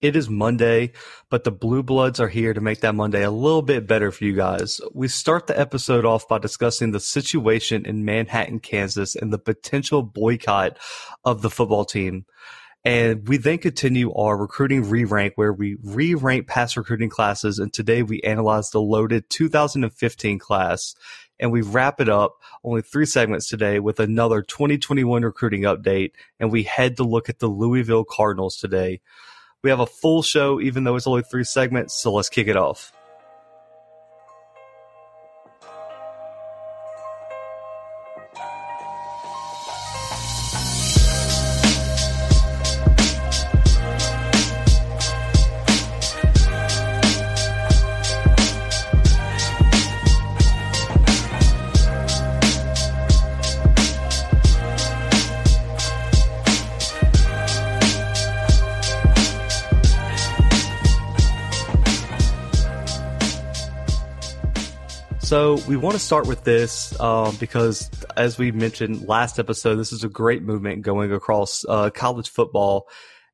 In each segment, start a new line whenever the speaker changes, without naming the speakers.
It is Monday, but the Blue Bloods are here to make that Monday a little bit better for you guys. We start the episode off by discussing the situation in Manhattan, Kansas, and the potential boycott of the football team. And we then continue our recruiting re rank where we re rank past recruiting classes. And today we analyze the loaded 2015 class. And we wrap it up only three segments today with another 2021 recruiting update. And we head to look at the Louisville Cardinals today. We have a full show, even though it's only three segments. So let's kick it off. We want to start with this um, because, as we mentioned last episode, this is a great movement going across uh, college football.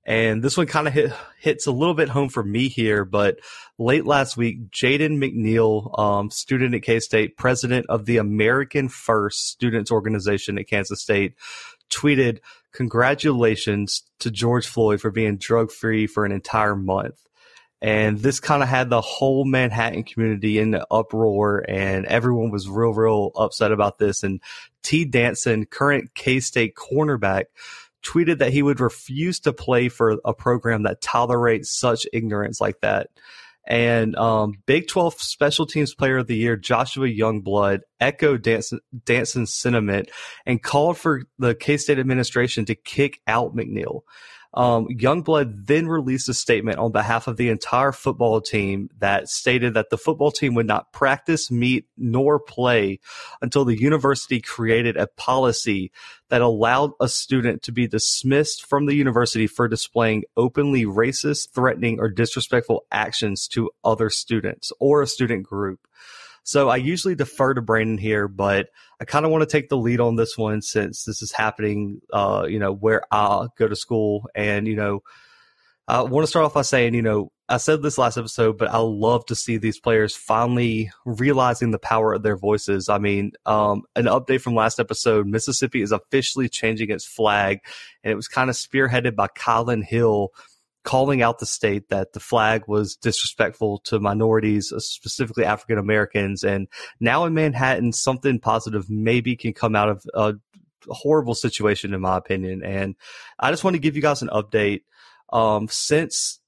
And this one kind of hit, hits a little bit home for me here, but late last week, Jaden McNeil, um, student at K State, president of the American First Students Organization at Kansas State, tweeted, Congratulations to George Floyd for being drug free for an entire month. And this kind of had the whole Manhattan community in the uproar and everyone was real, real upset about this. And Tee Denson, current K State cornerback, tweeted that he would refuse to play for a program that tolerates such ignorance like that. And um, Big 12 Special Teams Player of the Year Joshua Youngblood echoed Denson, Denson's sentiment and called for the K State administration to kick out McNeil. Um, Youngblood then released a statement on behalf of the entire football team that stated that the football team would not practice, meet, nor play until the university created a policy that allowed a student to be dismissed from the university for displaying openly racist, threatening, or disrespectful actions to other students or a student group. So I usually defer to Brandon here, but I kind of want to take the lead on this one since this is happening, uh, you know, where I go to school. And, you know, I want to start off by saying, you know, I said this last episode, but I love to see these players finally realizing the power of their voices. I mean, um, an update from last episode Mississippi is officially changing its flag, and it was kind of spearheaded by Kylan Hill calling out the state that the flag was disrespectful to minorities, uh, specifically African Americans. And now in Manhattan, something positive maybe can come out of a horrible situation, in my opinion. And I just want to give you guys an update. Um, since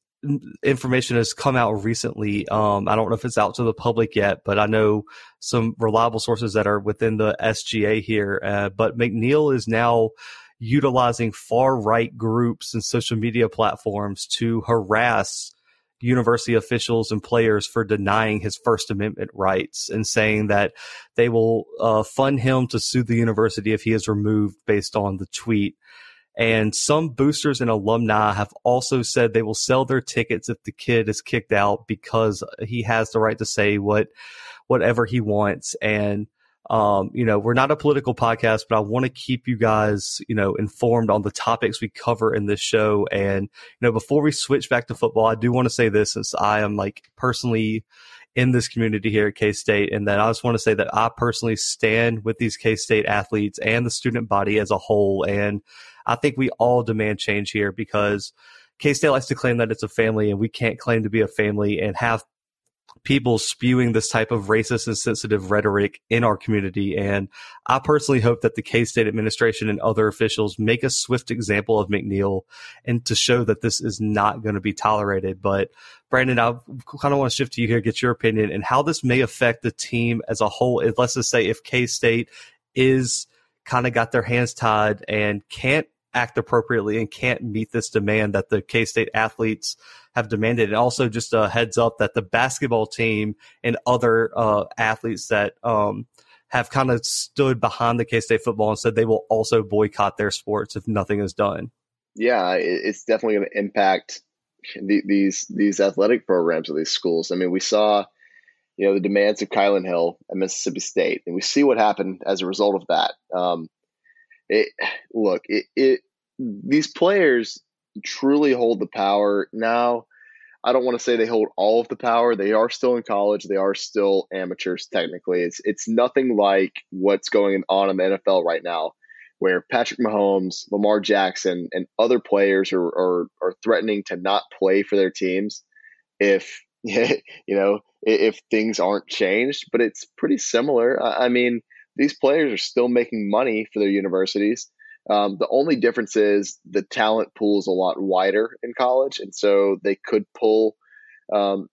information has come out recently, um, I don't know if it's out to the public yet, but I know some reliable sources that are within the SGA here. Uh, but McNeil is now utilizing far right groups and social media platforms to harass university officials and players for denying his First Amendment rights and saying that they will uh, fund him to sue the university if he is removed based on the tweet. And some boosters and alumni have also said they will sell their tickets if the kid is kicked out because he has the right to say what whatever he wants. And um, you know, we're not a political podcast, but I want to keep you guys, you know, informed on the topics we cover in this show. And, you know, before we switch back to football, I do want to say this since I am like personally in this community here at K State. And then I just want to say that I personally stand with these K State athletes and the student body as a whole. And I think we all demand change here because K State likes to claim that it's a family and we can't claim to be a family and have people spewing this type of racist and sensitive rhetoric in our community. And I personally hope that the K State administration and other officials make a swift example of McNeil and to show that this is not going to be tolerated. But Brandon, I kind of want to shift to you here, get your opinion and how this may affect the team as a whole. Let's just say if K State is kind of got their hands tied and can't act appropriately and can't meet this demand that the K State athletes have demanded. And also, just a heads up that the basketball team and other uh, athletes that um, have kind of stood behind the K State football and said they will also boycott their sports if nothing is done.
Yeah, it's definitely going to impact the, these these athletic programs of these schools. I mean, we saw you know the demands of Kylan Hill at Mississippi State, and we see what happened as a result of that. Um, it look it, it these players truly hold the power now. I don't want to say they hold all of the power. They are still in college. They are still amateurs technically. It's it's nothing like what's going on in the NFL right now, where Patrick Mahomes, Lamar Jackson, and other players are are, are threatening to not play for their teams if you know if things aren't changed. But it's pretty similar. I mean, these players are still making money for their universities. Um, the only difference is the talent pool is a lot wider in college, and so they could pull, um,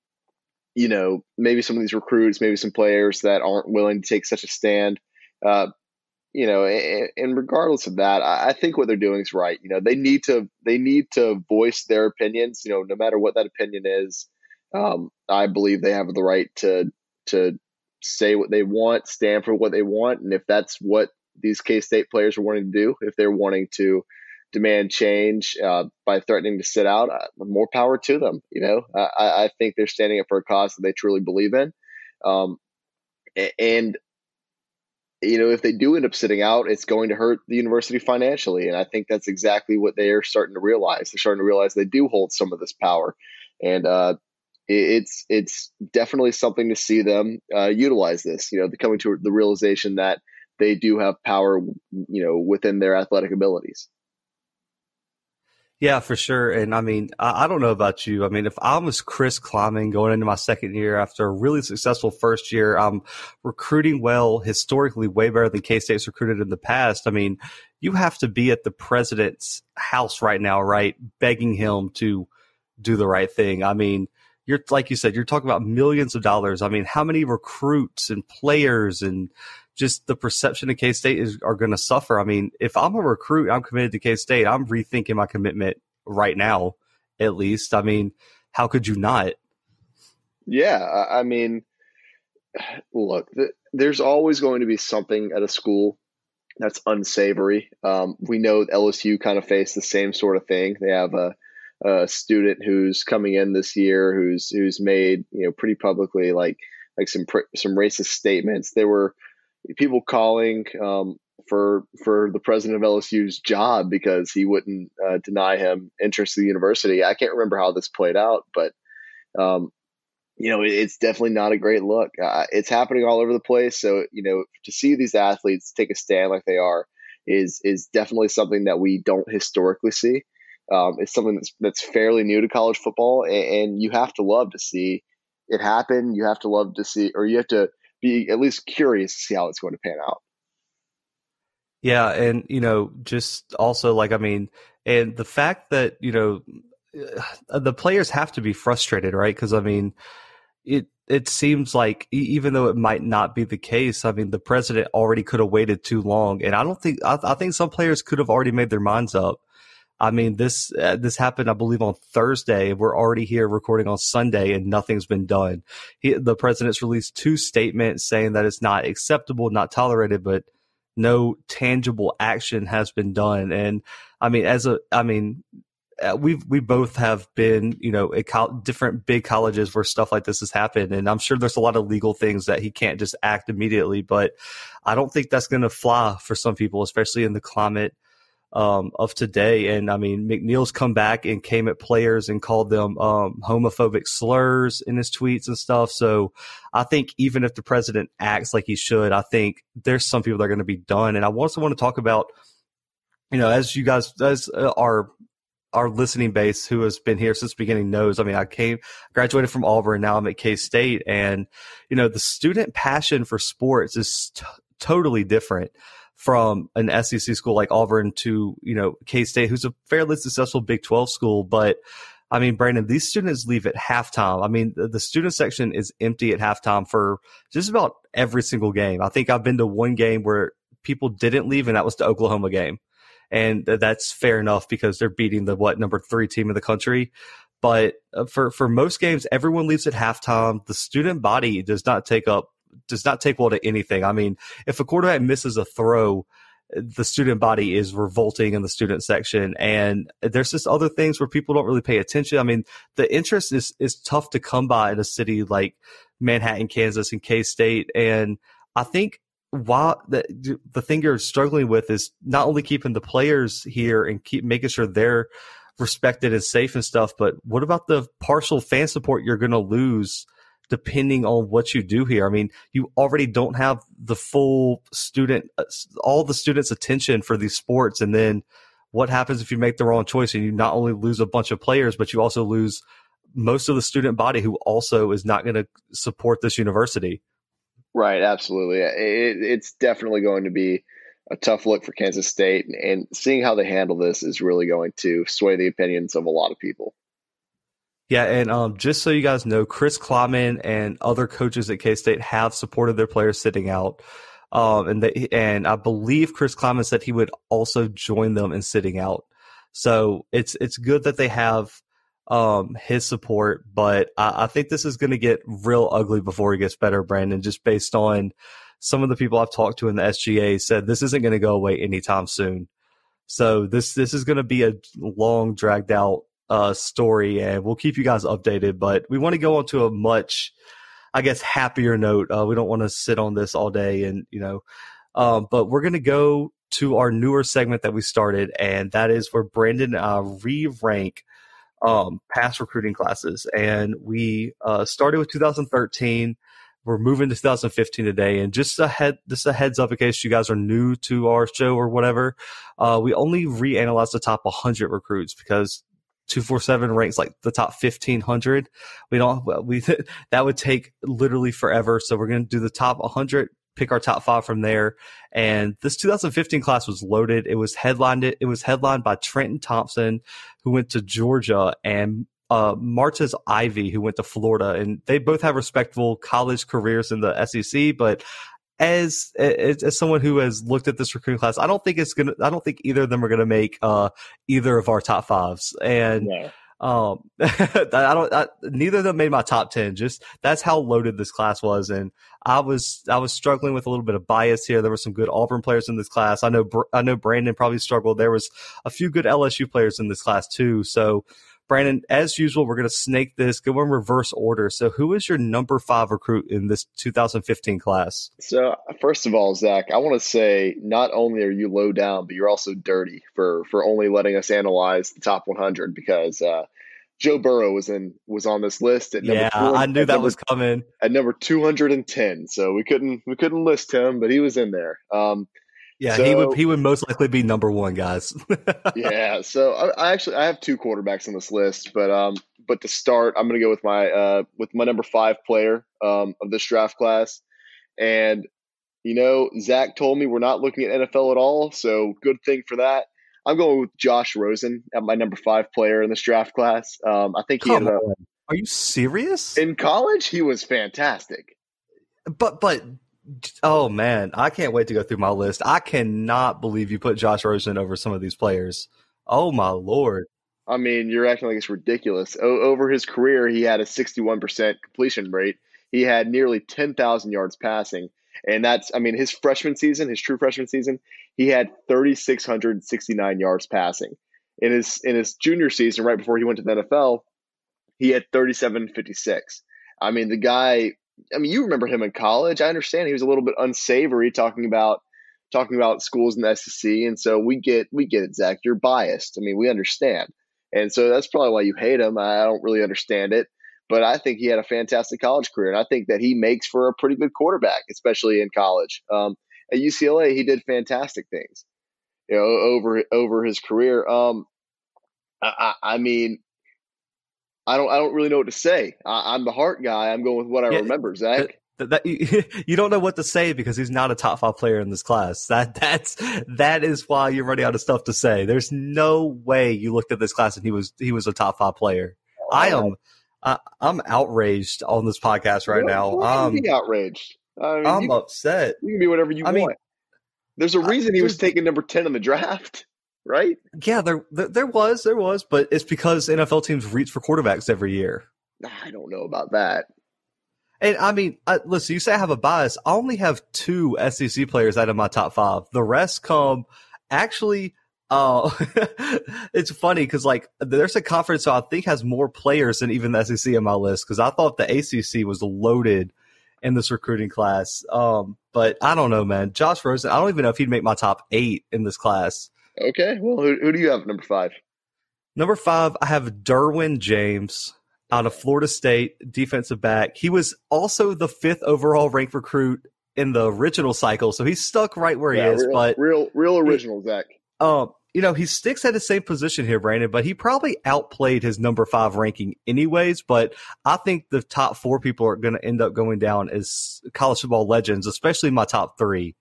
you know, maybe some of these recruits, maybe some players that aren't willing to take such a stand. Uh, you know, and, and, regardless of that, I, I think what they're doing is right. You know, they need to they need to voice their opinions. You know, no matter what that opinion is, um, I believe they have the right to to say what they want, stand for what they want, and if that's what these K State players are wanting to do, if they're wanting to demand change uh, by threatening to sit out, uh, more power to them. You know, I, I, think they're standing up for a cause that they truly believe in, um, and you know, if they do end up sitting out, it's going to hurt the university financially, and I think that's exactly what they are starting to realize. They're starting to realize they do hold some of this power, and uh, it's it's definitely something to see them uh, utilize this. You know, coming to the realization that they do have power, you know, within their athletic abilities.
Yeah, for sure. And I mean, I, I, don't know about you. I mean, if I was Chris Klieman going into my second year after a really successful first year, I'm recruiting well, historically way better than K State's recruited in the past. I mean, you have to be at the president's house right now, right? Begging him to do the right thing. I mean, you're like you said, you're talking about millions of dollars. I mean, how many recruits and players and just the perception of K State is are going to suffer. I mean, if I'm a recruit, I'm committed to K State. I'm rethinking my commitment right now, at least. I mean, how could you not?
Yeah, I mean, look, there's always going to be something at a school that's unsavory. Um, we know LSU kind of faced the same sort of thing. They have a, a student who's coming in this year who's who's made you know pretty publicly like like some some racist statements. There were people calling um, for for the president of LSU's job because he wouldn't uh, deny him interest in the university. I can't remember how this played out, but um, you know, it's definitely not a great look. Uh, it's happening all over the place. So you know, to see these athletes take a stand like they are is is definitely something that we don't historically see. Um, it's something that's that's fairly new to college football, and, and you have to love to see it happen. You have to love to see, or you have to be at least curious to see how it's going to pan out.
Yeah, and you know, just also like I mean, and the fact that you know uh, the players have to be frustrated, right? Because I mean, it it seems like even though it might not be the case, I mean, the president already could have waited too long, and I don't think I, I think some players could have already made their minds up. I mean, this uh, this happened, I believe, on Thursday. We're already here recording on Sunday, and nothing's been done. He, the president's released two statements saying that it's not acceptable, not tolerated, but no tangible action has been done. And I mean, as a, I mean, uh, we we both have been, you know, at co- different big colleges where stuff like this has happened, and I'm sure there's a lot of legal things that he can't just act immediately. But I don't think that's going to fly for some people, especially in the climate um, of today. And I mean, McNeil's come back and came at players and called them um, homophobic slurs in his tweets and stuff. So I think even if the president acts like he should, I think there's some people that are going to be done. And I also want to talk about, you know, as you guys, as uh, our our listening base who has been here since the beginning knows. I mean, I came, graduated from Auburn, now I'm at K State, and you know, the student passion for sports is t- totally different from an SEC school like Auburn to, you know, K State, who's a fairly successful Big 12 school. But I mean, Brandon, these students leave at halftime. I mean, the, the student section is empty at halftime for just about every single game. I think I've been to one game where people didn't leave, and that was the Oklahoma game. And that's fair enough because they're beating the what number three team in the country. But uh, for for most games, everyone leaves at halftime. The student body does not take up does not take well to anything. I mean, if a quarterback misses a throw, the student body is revolting in the student section and there's just other things where people don't really pay attention. I mean, the interest is is tough to come by in a city like Manhattan, Kansas and K-State and I think while the the thing you're struggling with is not only keeping the players here and keep making sure they're respected and safe and stuff. But what about the partial fan support you're going to lose depending on what you do here? I mean, you already don't have the full student, uh, all the students' attention for these sports. And then what happens if you make the wrong choice and you not only lose a bunch of players, but you also lose most of the student body who also is not going to support this university?
Right, absolutely. It, it's definitely going to be a tough look for Kansas State, and seeing how they handle this is really going to sway the opinions of a lot of people.
Yeah, and um, just so you guys know, Chris Klieman and other coaches at K State have supported their players sitting out, um, and they, and I believe Chris Klieman said he would also join them in sitting out. So it's it's good that they have um, his support, but I, I think this is going to get real ugly before it gets better, Brandon. Just based on some of the people I've talked to in the SGA said this isn't going to go away anytime soon. So this this is going to be a long, dragged out uh, story, and we'll keep you guys updated. But we want to go on to a much, I guess, happier note. Uh, we don't want to sit on this all day, and you know, um, but we're going to go to our newer segment that we started, and that is where Brandon uh, re-rank um, past recruiting classes, and we uh, started with 2013 we're moving to 2015 today, and just a head, just a heads up in case you guys are new to our show or whatever. Uh, we only reanalyze the top 100 recruits because 247 ranks like the top 1500. We don't, we, that would take literally forever. So we're going to do the top 100, pick our top five from there. And this 2015 class was loaded. It was headlined, it was headlined by Trenton Thompson, who went to Georgia and uh, Martez Ivey, who went to Florida, and they both have respectable college careers in the SEC. But as, as, as someone who has looked at this recruiting class, I don't think it's gonna. I don't think either of them are gonna make uh, either of our top fives. And yeah. um, I don't. I, neither of them made my top ten. Just that's how loaded this class was, and I was I was struggling with a little bit of bias here. There were some good Auburn players in this class. I know I know Brandon probably struggled. There was a few good LSU players in this class too. So Brandon, as usual, we're going to snake this, go in reverse order. So, who is your number five recruit in this 2015 class?
So, first of all, Zach, I want to say not only are you low down, but you're also dirty for for only letting us analyze the top 100 because uh, Joe Burrow was in was on this list at
yeah, four, I knew that number, was coming
at number 210. So we couldn't we couldn't list him, but he was in there. Um,
yeah, so, he would he would most likely be number one, guys.
yeah, so I, I, actually I have two quarterbacks on this list, but um, but to start, I'm going to go with my uh with my number five player um of this draft class, and you know Zach told me we're not looking at NFL at all, so good thing for that. I'm going with Josh Rosen at my number five player in this draft class. Um, I think he Come
ended up. Are you serious?
In college, he was fantastic.
But but Oh man, I can't wait to go through my list. I cannot believe you put Josh Rosen over some of these players. Oh my lord.
I mean, you're acting like it's ridiculous. O- over his career, he had a 61% completion rate. He had nearly 10,000 yards passing. And that's, I mean, his freshman season, his true freshman season, he had 3,669 yards passing. In his in his junior season, right before he went to the NFL, he had 3756. I mean, the guy I mean, you remember him in college. I understand he was a little bit unsavory talking about talking about schools in the SEC, and so we get we get it, Zach. You're biased. I mean, we understand, and so that's probably why you hate him. I don't really understand it, but I think he had a fantastic college career, and I think that he makes for a pretty good quarterback, especially in college. Um, at UCLA, he did fantastic things, you know, over over his career. Um, I, I mean, I don't I don't really know what to say. I, am the heart guy. I'm going with what I yeah, remember, Zach.
That, that, you don't know what to say because he's not a top five player in this class. That that's that is why you're running out of stuff to say. There's no way you looked at this class and he was he was a top five player. Oh. I am I, am outraged on this podcast right now.
I'm um, outraged.
I mean, I'm
you,
upset.
You can be whatever you I want. Mean, There's a reason I, he was taken number ten in the draft right?
Yeah, there, there was, there was, but it's because NFL teams reach for quarterbacks every year.
I don't know about that.
And I mean, uh, listen, you say I have a bias. I only have two SEC players out of my top five. The rest come actually. Uh, it's funny because like there's a conference so I think has more players than even the SEC in my list because I thought the ACC was loaded in this recruiting class. Um, but I don't know, man. Josh Rosen, I don't even know if he'd make my top eight in this class.
Okay. Well, who, who do you have number five?
Number five, I have Derwin James out of Florida State, defensive back. He was also the fifth overall ranked recruit in the original cycle, so he's stuck right where yeah, he is.
Real,
but
real, real original, he, Zach.
Um, you know, he sticks at the same position here, Brandon, but he probably outplayed his number five ranking anyways. But I think the top four people are going to end up going down as college football legends, especially my top three.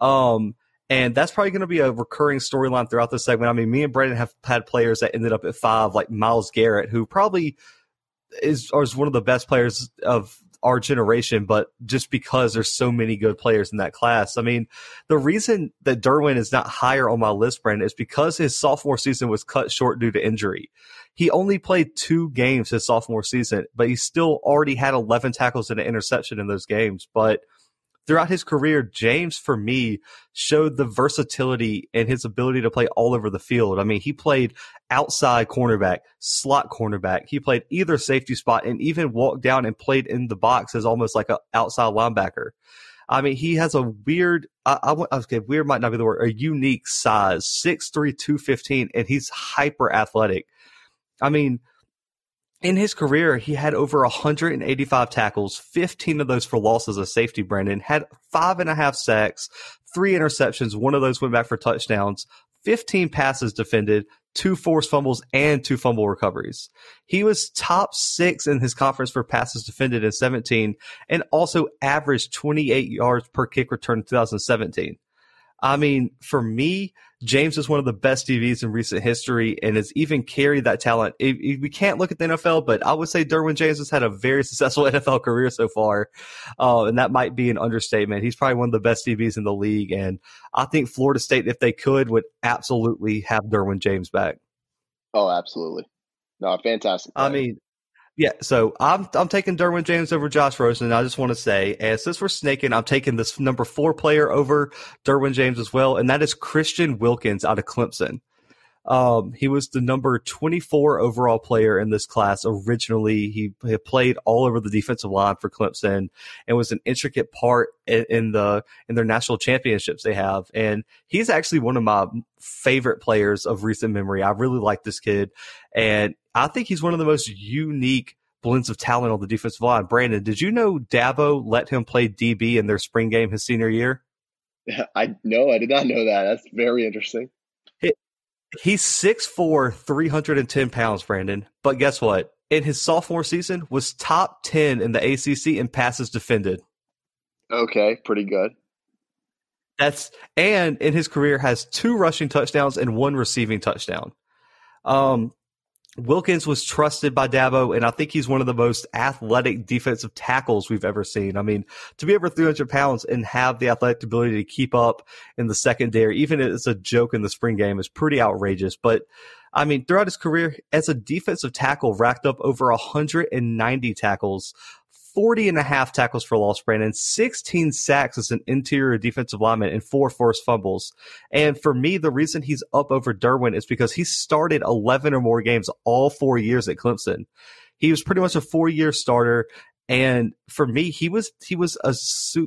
Um, and that's probably going to be a recurring storyline throughout the segment. I mean, me and Brandon have had players that ended up at five, like Myles Garrett, who probably is, is one of the best players of our generation, but just because there's so many good players in that class. I mean, the reason that Derwin is not higher on my list, Brandon, is because his sophomore season was cut short due to injury. He only played two games his sophomore season, but he still already had 11 tackles and an interception in those games. But throughout his career, James, for me, showed the versatility and his ability to play all over the field. I mean, he played outside cornerback, slot cornerback. He played either safety spot and even walked down and played in the box as almost like an outside linebacker. I mean, he has a weird, I, I, okay, weird might not be the word, a unique size, 6'3", 215, and he's hyper athletic. I mean, in his career, he had over 185 tackles, 15 of those for losses as safety, Brandon, had five and a half sacks, three interceptions. One of those went back for touchdowns, 15 passes defended, two forced fumbles, and two fumble recoveries. He was top six in his conference for passes defended in 17 and also averaged 28 yards per kick return in 2017. I mean, for me, James is one of the best DBs in recent history and has even carried that talent. we can't look at the NFL, but I would say Derwin James has had a very successful NFL career so far. Uh, and that might be an understatement. He's probably one of the best DBs in the league. And I think Florida State, if they could, would absolutely have Derwin James back.
Oh, absolutely. No, fantastic.
Play. I mean, yeah, so I'm I'm taking Derwin James over Josh Rosen. I just want to say, and since we're snaking, I'm taking this number four player over Derwin James as well, and that is Christian Wilkins out of Clemson. Um, he was the number 24 overall player in this class originally. He, he played all over the defensive line for Clemson and was an intricate part in, in, the in their national championships they have. And he's actually one of my favorite players of recent memory. I really like this kid, and I think he's one of the most unique blends of talent on the defensive line. Brandon, did you know Dabo let him play DB in their spring game his senior year?
I no, I did not know that. That's very interesting.
He's 6'4", 310 pounds, Brandon. But guess what? In his sophomore season, was top 10 in the ACC in passes defended.
Okay, pretty good.
That's and in his career has two rushing touchdowns and one receiving touchdown. Um, Wilkins was trusted by Dabo, and I think he's one of the most athletic defensive tackles we've ever seen. I mean, to be over 300 pounds and have the athletic ability to keep up in the secondary, even if it's a joke in the spring game, is pretty outrageous. But I mean, throughout his career as a defensive tackle, racked up over 190 tackles, 40 and a half tackles for loss, Brandon, 16 sacks as an interior defensive lineman, and four forced fumbles. And for me, the reason he's up over Derwin is because he started 11 or more games all four years at Clemson. He was pretty much a four year starter. And for me, he was, he was a,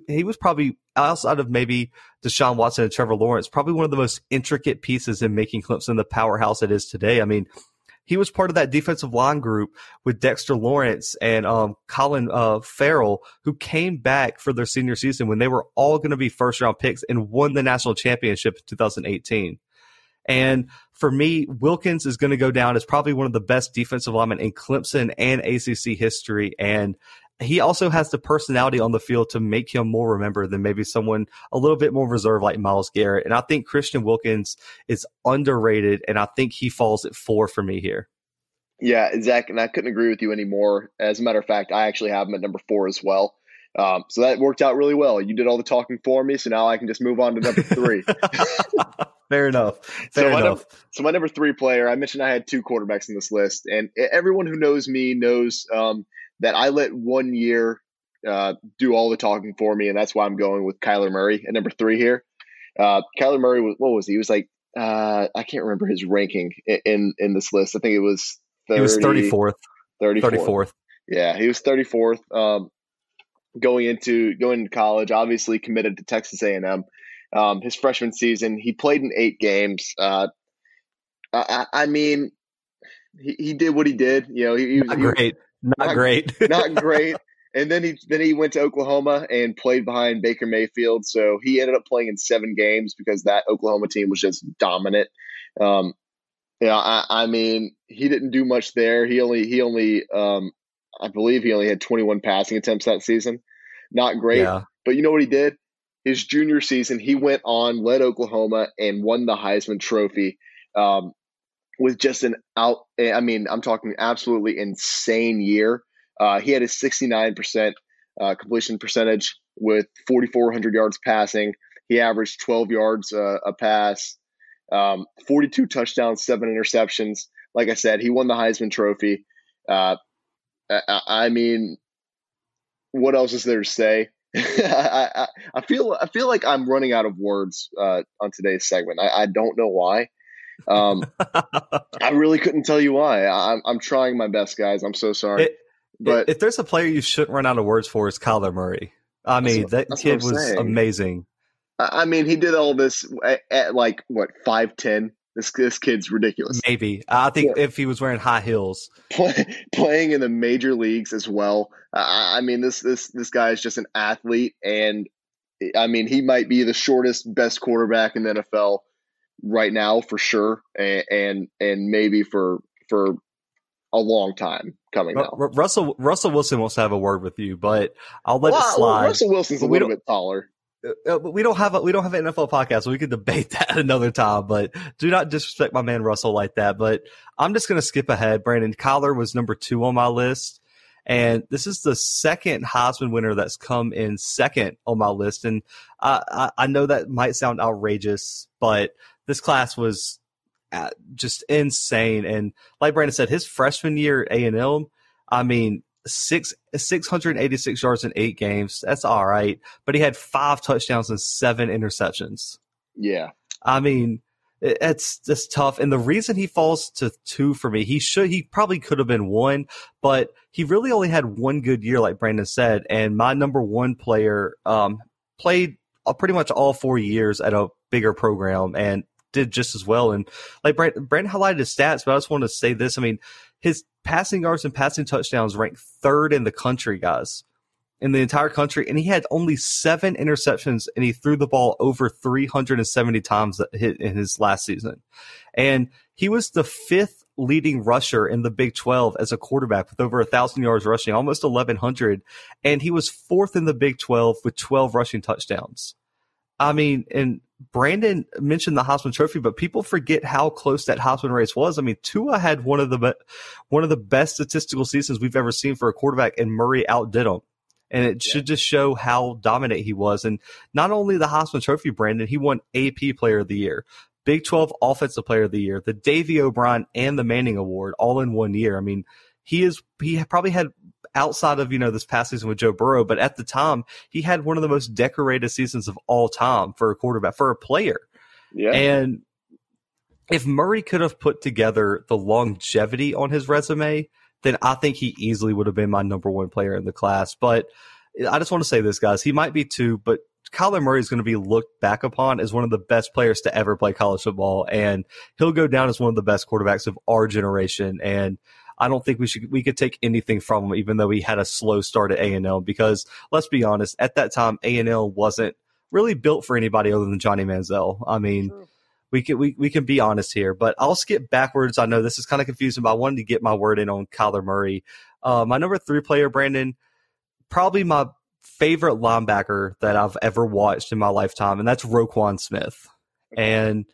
he was probably outside of maybe Deshaun Watson and Trevor Lawrence, probably one of the most intricate pieces in making Clemson the powerhouse it is today. I mean, he was part of that defensive line group with Dexter Lawrence and um, Clelin uh, Ferrell, who came back for their senior season when they were all going to be first round picks and won the national championship in 2018. And for me, Wilkins is going to go down as probably one of the best defensive linemen in Clemson and ACC history. And he also has the personality on the field to make him more remembered than maybe someone a little bit more reserved like Myles Garrett. And I think Christian Wilkins is underrated, and I think he falls at four for me here.
Yeah, Zach, and I couldn't agree with you anymore. As a matter of fact, I actually have him at number four as well. Um, so that worked out really well. You did all the talking for me, so now I can just move on to number three.
Fair enough. Fair
so
enough.
My number, so my number three player, I mentioned I had two quarterbacks in this list, and everyone who knows me knows um, that I let one year uh, do all the talking for me, and that's why I'm going with Kyler Murray at number three here. Uh, Kyler Murray was what was he? He was like uh, I can't remember his ranking in, in, in this list. I think it was
30, he was 34th.
34th. 34th. Yeah, he was 34th. Um, going into going into college, obviously committed to Texas A&M. Um, his freshman season, he played in eight games. Uh, I, I mean, he, he did what he did. You know, he, he was
not
he was
great, not,
not-
great,
not great. And then he then he went to Oklahoma and played behind Baker Mayfield. So he ended up playing in seven games because that Oklahoma team was just dominant. Um, yeah, I, I mean, he didn't do much there. He only he only um, I believe he only had 21 passing attempts that season. Not great,
yeah,
but you know what he did? His junior season, he went on, led Oklahoma, and won the Heisman Trophy um, with just an out. I mean, I'm talking absolutely insane year. Uh, he had a 69% uh, completion percentage with 4,400 yards passing. He averaged 12 yards uh, a pass, um, 42 touchdowns, seven interceptions. Like I said, he won the Heisman Trophy. Uh, I, I mean, what else is there to say? I, I, I feel I feel like I'm running out of words uh, on today's segment. I, I don't know why. Um, I really couldn't tell you why. I'm, I'm trying my best, guys. I'm so sorry.
It-
but
if there's a player you shouldn't run out of words for, it's Kyler Murray. I mean,
what-
that kid was
saying.
amazing.
I mean, he did all this at, at like what five ten. This this kid's ridiculous.
Maybe I think if he was wearing high heels,
Play, playing in the major leagues as well. I, I mean, this this this guy is just an athlete, and I mean, he might be the shortest, best quarterback in the NFL right now for sure, and and, and maybe for for a long time coming now.
Russell Russell Wilson wants to have a word with you, but I'll let
Well,
it slide.
Russell Wilson's a little bit taller.
Uh, we don't have a we don't have an NFL podcast, so we could debate that another time. But do not disrespect my man Russell like that. But I'm just gonna skip ahead. Brandon Kyler was number two on my list, and this is the second Heisman winner that's come in second on my list. And I I, I know that might sound outrageous, but this class was uh, just insane. And like Brandon said, his freshman year A and M, I mean. Six six hundred eighty six yards in eight games. That's all right but he had five touchdowns and seven interceptions.
Yeah,
I mean, it- it's just tough. And the reason he falls to two for me, he should, he probably could have been one, but he really only had one good year, like Brandon said. And my number one player, um, played uh, pretty much all four years at a bigger program and did just as well. And like Brandon, Brandon highlighted his stats, but I just want to say this. I mean, his passing yards and passing touchdowns ranked third in the country, guys in the entire country, and he had only seven interceptions, and he threw the ball over 370 times in his last season. And he was the fifth leading rusher in the Big 12 as a quarterback with over a thousand yards rushing, almost 1100. And he was fourth in the Big 12 with 12 rushing touchdowns. I mean, and Brandon mentioned the Heisman Trophy, but people forget how close that Heisman race was. I mean, Tua had one of the be- one of the best statistical seasons we've ever seen for a quarterback, and Murray outdid him. And it should just show how dominant he was. And not only the Heisman Trophy, Brandon, he won AP Player of the Year, Big 12 Offensive Player of the Year, the Davy O'Brien and the Manning Award all in one year. I mean, he is he probably had outside of you know this past season with Joe Burrow, but at the time he had one of the most decorated seasons of all time for a quarterback for a player.
yeah.
And if Murray could have put together the longevity on his resume, then I think he easily would have been my number one player in the class. But I just want to say this, guys. He might be two, but Kyler Murray is going to be looked back upon as one of the best players to ever play college football, and he'll go down as one of the best quarterbacks of our generation. And I don't think we should we could take anything from him, even though he had a slow start at A and L. Because let's be honest, at that time, A and L wasn't really built for anybody other than Johnny Manziel. I mean,
True.
we can we, we can be honest here, but I'll skip backwards. I know this is kind of confusing, but I wanted to get my word in on Kyler Murray. Uh, my number three player, Brandon, probably my favorite linebacker that I've ever watched in my lifetime, and that's Roquan Smith. And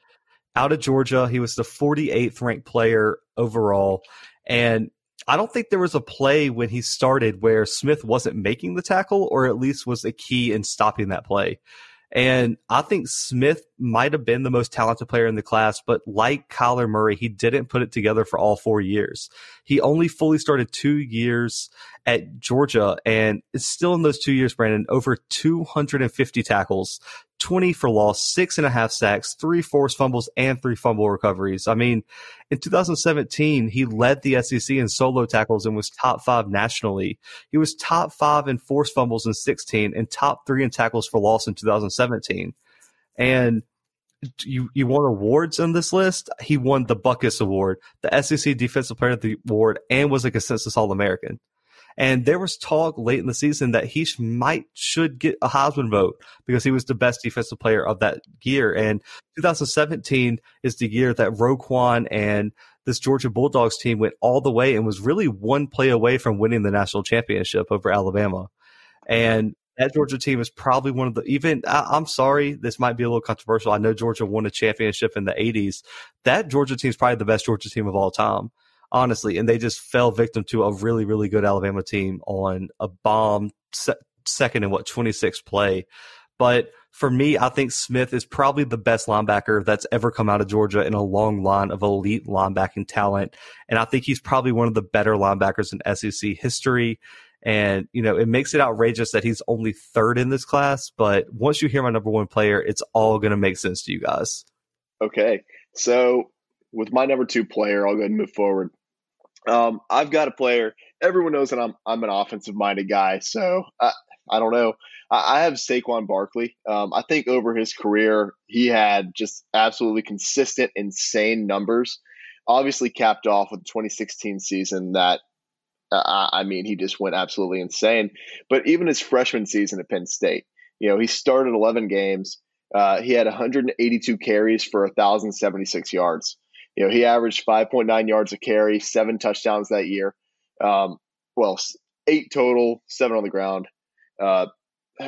out of Georgia, he was the 48th ranked player overall. And I don't think there was a play when he started where Smith wasn't making the tackle, or at least was a key in stopping that play. And I think Smith might have been the most talented player in the class, but like Kyler Murray, he didn't put it together for all four years. He only fully started two years at Georgia, and it's still in those two years, Brandon, over 250 tackles, 20 for loss, six and a half sacks, three forced fumbles, and three fumble recoveries. I mean, in 2017, he led the SEC in solo tackles and was top five nationally. He was top five in forced fumbles in 16 and top three in tackles for loss in 2017. And you you want awards on this list, he won the Butkus Award, the SEC Defensive Player of the Award, and was a consensus All American. And there was talk late in the season that he might should get a Heisman vote because he was the best defensive player of that year. And 2017 is the year that Roquan and this Georgia Bulldogs team went all the way and was really one play away from winning the national championship over Alabama. And that Georgia team is probably one of the even. I, am sorry, this might be a little controversial. I know Georgia won a championship in the 80s. That Georgia team is probably the best Georgia team of all time honestly, and they just fell victim to a really, really good Alabama team on a bomb se- second and what 26 play. But for me, I think Smith is probably the best linebacker that's ever come out of Georgia in a long line of elite linebacking talent. And I think he's probably one of the better linebackers in SEC history. And, you know, it makes it outrageous that he's only third in this class. But once you hear my number one player, it's all going to make sense to you guys.
Okay. So with my number two player, I'll go ahead and move forward. Um, I've got a player. Everyone knows that I'm I'm an offensive minded guy, so I, I don't know. I, I have Saquon Barkley. Um, I think over his career, he had just absolutely consistent, insane numbers. Obviously, capped off with the 2016 season that uh, I mean, he just went absolutely insane. But even his freshman season at Penn State, you know, he started 11 games. Uh, he had 182 carries for 1,076 yards. You know, he averaged 5.9 yards a carry, seven touchdowns that year. Um, well, eight total, seven on the ground. Uh,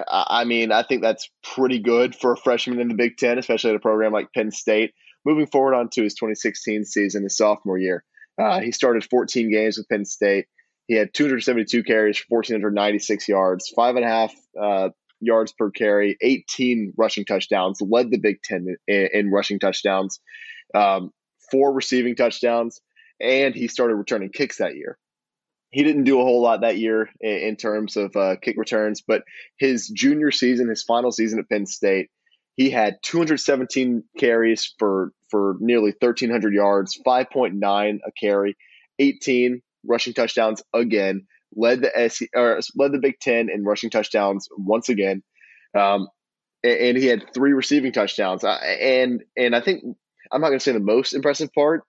I mean, I think that's pretty good for a freshman in the Big Ten, especially at a program like Penn State. Moving forward onto his 2016 season, his sophomore year, uh, he started 14 games with Penn State. He had 272 carries, 1,496 yards, five and a half uh, yards per carry, 18 rushing touchdowns, led the Big Ten in, in rushing touchdowns. Um, four receiving touchdowns, and he started returning kicks that year. He didn't do a whole lot that year in, in terms of uh, kick returns, but his junior season, his final season at Penn State, he had 217 carries for for nearly 1,300 yards, 5.9 a carry, 18 rushing touchdowns again. Led the SC, or led the Big Ten in rushing touchdowns once again, um, and, and, he had three receiving touchdowns. Uh, and and I think I'm not going to say the most impressive part.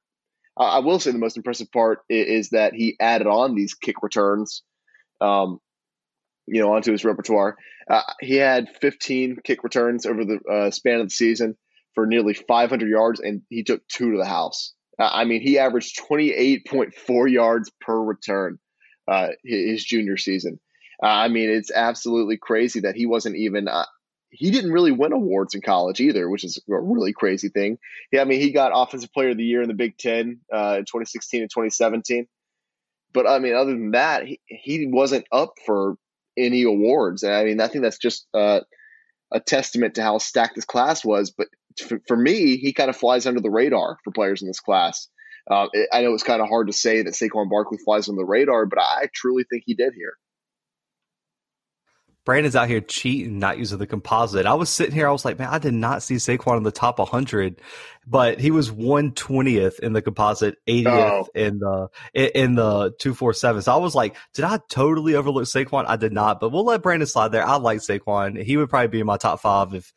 I will say the most impressive part is, that he added on these kick returns, um, you know, onto his repertoire. Uh, he had 15 kick returns over the uh, span of the season for nearly 500 yards, and he took two to the house. Uh, I mean, he averaged 28.4 yards per return uh, his junior season. Uh, I mean, it's absolutely crazy that he wasn't even. He didn't really win awards in college either, which is a really crazy thing. Yeah, I mean, he got Offensive Player of the Year in the Big Ten uh, in 2016 and 2017. But I mean, other than that, he, he wasn't up for any awards. And I mean, I think that's just uh, a testament to how stacked this class was. But for, for me, he kind of flies under the radar for players in this class. Uh, I know it's kind of hard to say that Saquon Barkley flies under the radar, but I truly think he did here.
Brandon's out here cheating, not using the composite. I was sitting here, I was like, man, I did not see Saquon in the top 100, but he was 120th in the composite, 80th oh. in the in the 247. So I was like, did I totally overlook Saquon? I did not, but we'll let Brandon slide there. I like Saquon. He would probably be in my top five if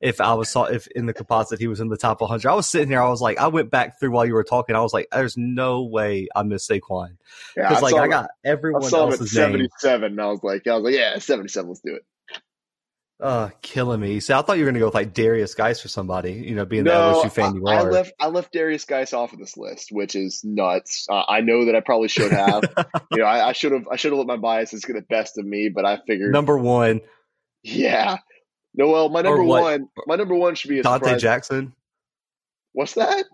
if I was saw if in the composite he was in the top 100. I was sitting there, I was like, I went back through while you were talking. I was like, there's no way I missed Saquon because yeah, like I got everyone I saw
him at 77, name. and I was like, I was like, yeah, 77, let's do it.
Uh, killing me. So I thought you were gonna go with like Derrius Guice or somebody, you know, being no, the LSU fan you
are. I left I left Derrius Guice off of this list, which is nuts. Uh, I know that I probably should have. you know, I should have I should have let my biases get the best of me, but I figured
number one.
Yeah, no, well, my number one, my number one should be
Donte surprise. Jackson.
What's that?